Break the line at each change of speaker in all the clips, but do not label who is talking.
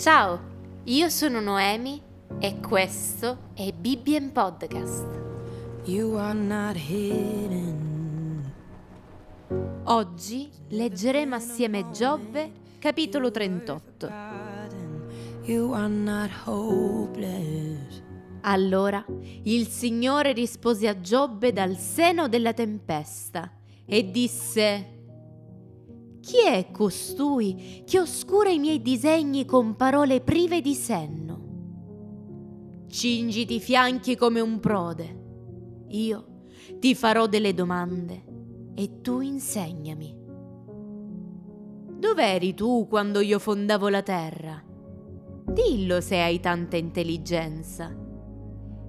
Ciao, io sono Noemi e questo è Bibbien Podcast. Oggi leggeremo assieme Giobbe, capitolo 38.
You are not hopeless.
Allora il Signore rispose a Giobbe dal seno della tempesta e disse chi è costui che oscura i miei disegni con parole prive di senno? Cingiti i fianchi come un prode. Io ti farò delle domande e tu insegnami. Dov'eri tu quando io fondavo la terra? Dillo se hai tanta intelligenza.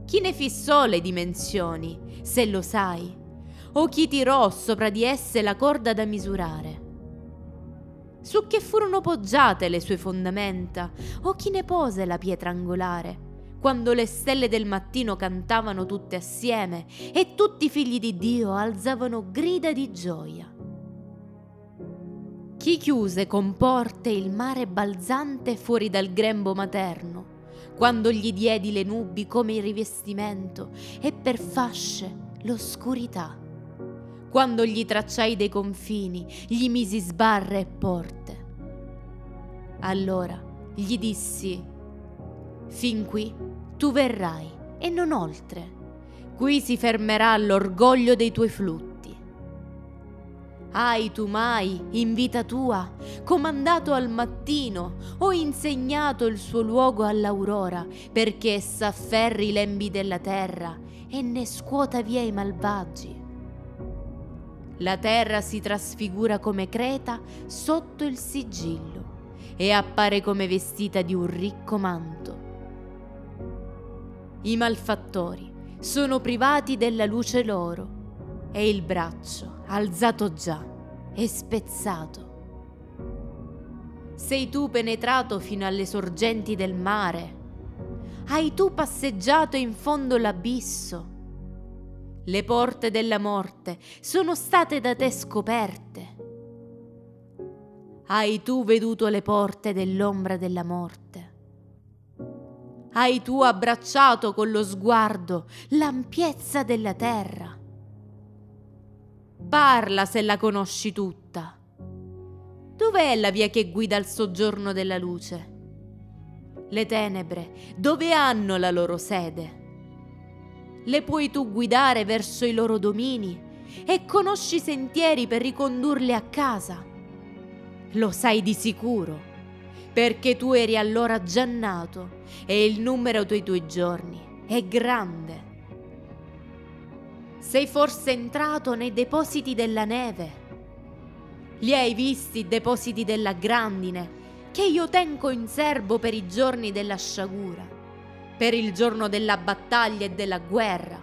Chi ne fissò le dimensioni, se lo sai? O chi tirò sopra di esse la corda da misurare? Su che furono poggiate le sue fondamenta, o chi ne pose la pietra angolare, quando le stelle del mattino cantavano tutte assieme e tutti i figli di Dio alzavano grida di gioia. Chi chiuse con porte il mare balzante fuori dal grembo materno, quando gli diedi le nubi come il rivestimento e per fasce l'oscurità? Quando gli tracciai dei confini, gli misi sbarre e porte. Allora gli dissi, fin qui tu verrai e non oltre. Qui si fermerà l'orgoglio dei tuoi flutti. Hai tu mai, in vita tua, comandato al mattino o insegnato il suo luogo all'aurora, perché essa afferri i lembi della terra e ne scuota via i malvagi? La terra si trasfigura come creta sotto il sigillo e appare come vestita di un ricco manto. I malfattori sono privati della luce loro e il braccio, alzato già, è spezzato. Sei tu penetrato fino alle sorgenti del mare? Hai tu passeggiato in fondo l'abisso? Le porte della morte sono state da te scoperte. Hai tu veduto le porte dell'ombra della morte? Hai tu abbracciato con lo sguardo l'ampiezza della terra? Parla se la conosci tutta. Dov'è la via che guida al soggiorno della luce? Le tenebre, dove hanno la loro sede? Le puoi tu guidare verso i loro domini e conosci sentieri per ricondurle a casa. Lo sai di sicuro, perché tu eri allora già nato e il numero dei tuoi giorni è grande. Sei forse entrato nei depositi della neve? Li hai visti i depositi della grandine che io tengo in serbo per i giorni della sciagura? Per il giorno della battaglia e della guerra.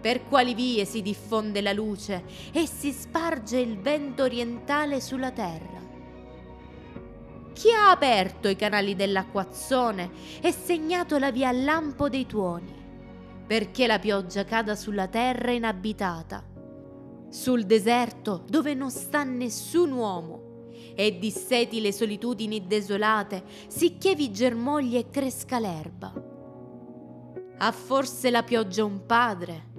Per quali vie si diffonde la luce e si sparge il vento orientale sulla terra? Chi ha aperto i canali dell'acquazzone e segnato la via al lampo dei tuoni? Perché la pioggia cada sulla terra inabitata, sul deserto dove non sta nessun uomo e disseti le solitudini desolate, sicché vi germogli e cresca l'erba. Ha forse la pioggia un padre?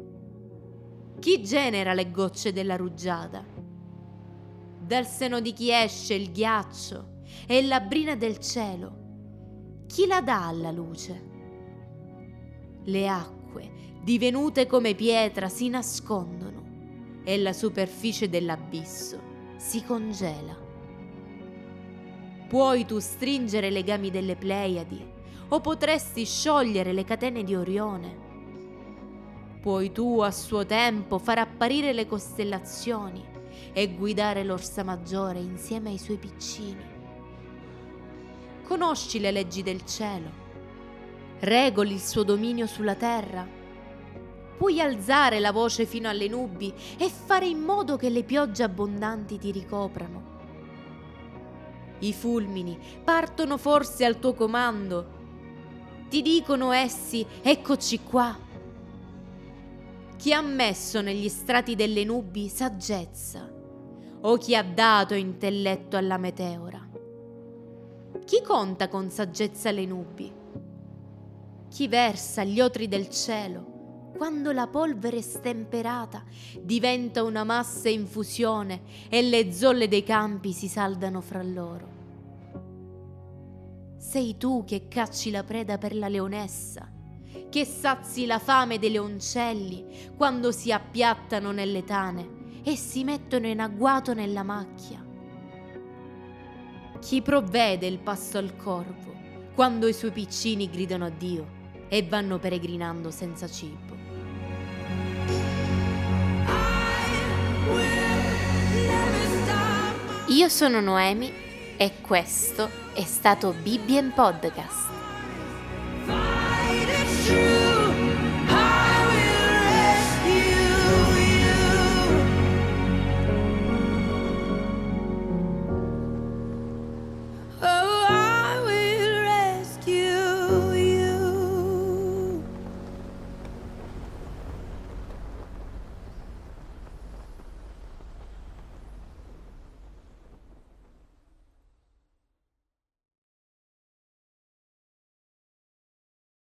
Chi genera le gocce della rugiada? Dal seno di chi esce il ghiaccio e la brina del cielo? Chi la dà alla luce? Le acque, divenute come pietra, si nascondono e la superficie dell'abisso si congela. Puoi tu stringere i legami delle Pleiadi o potresti sciogliere le catene di Orione. Puoi tu a suo tempo far apparire le costellazioni e guidare l'Orsa Maggiore insieme ai suoi piccini. Conosci le leggi del cielo? Regoli il suo dominio sulla terra? Puoi alzare la voce fino alle nubi e fare in modo che le piogge abbondanti ti ricoprano? I fulmini partono forse al tuo comando. Ti dicono essi, eccoci qua. Chi ha messo negli strati delle nubi saggezza? O chi ha dato intelletto alla meteora? Chi conta con saggezza le nubi? Chi versa gli otri del cielo? Quando la polvere stemperata diventa una massa in fusione e le zolle dei campi si saldano fra loro. Sei tu che cacci la preda per la leonessa, che sazi la fame dei leoncelli quando si appiattano nelle tane e si mettono in agguato nella macchia. Chi provvede il pasto al corvo quando i suoi piccini gridano a Dio e vanno peregrinando senza cibo. Io sono Noemi e questo è stato Bibbien Podcast.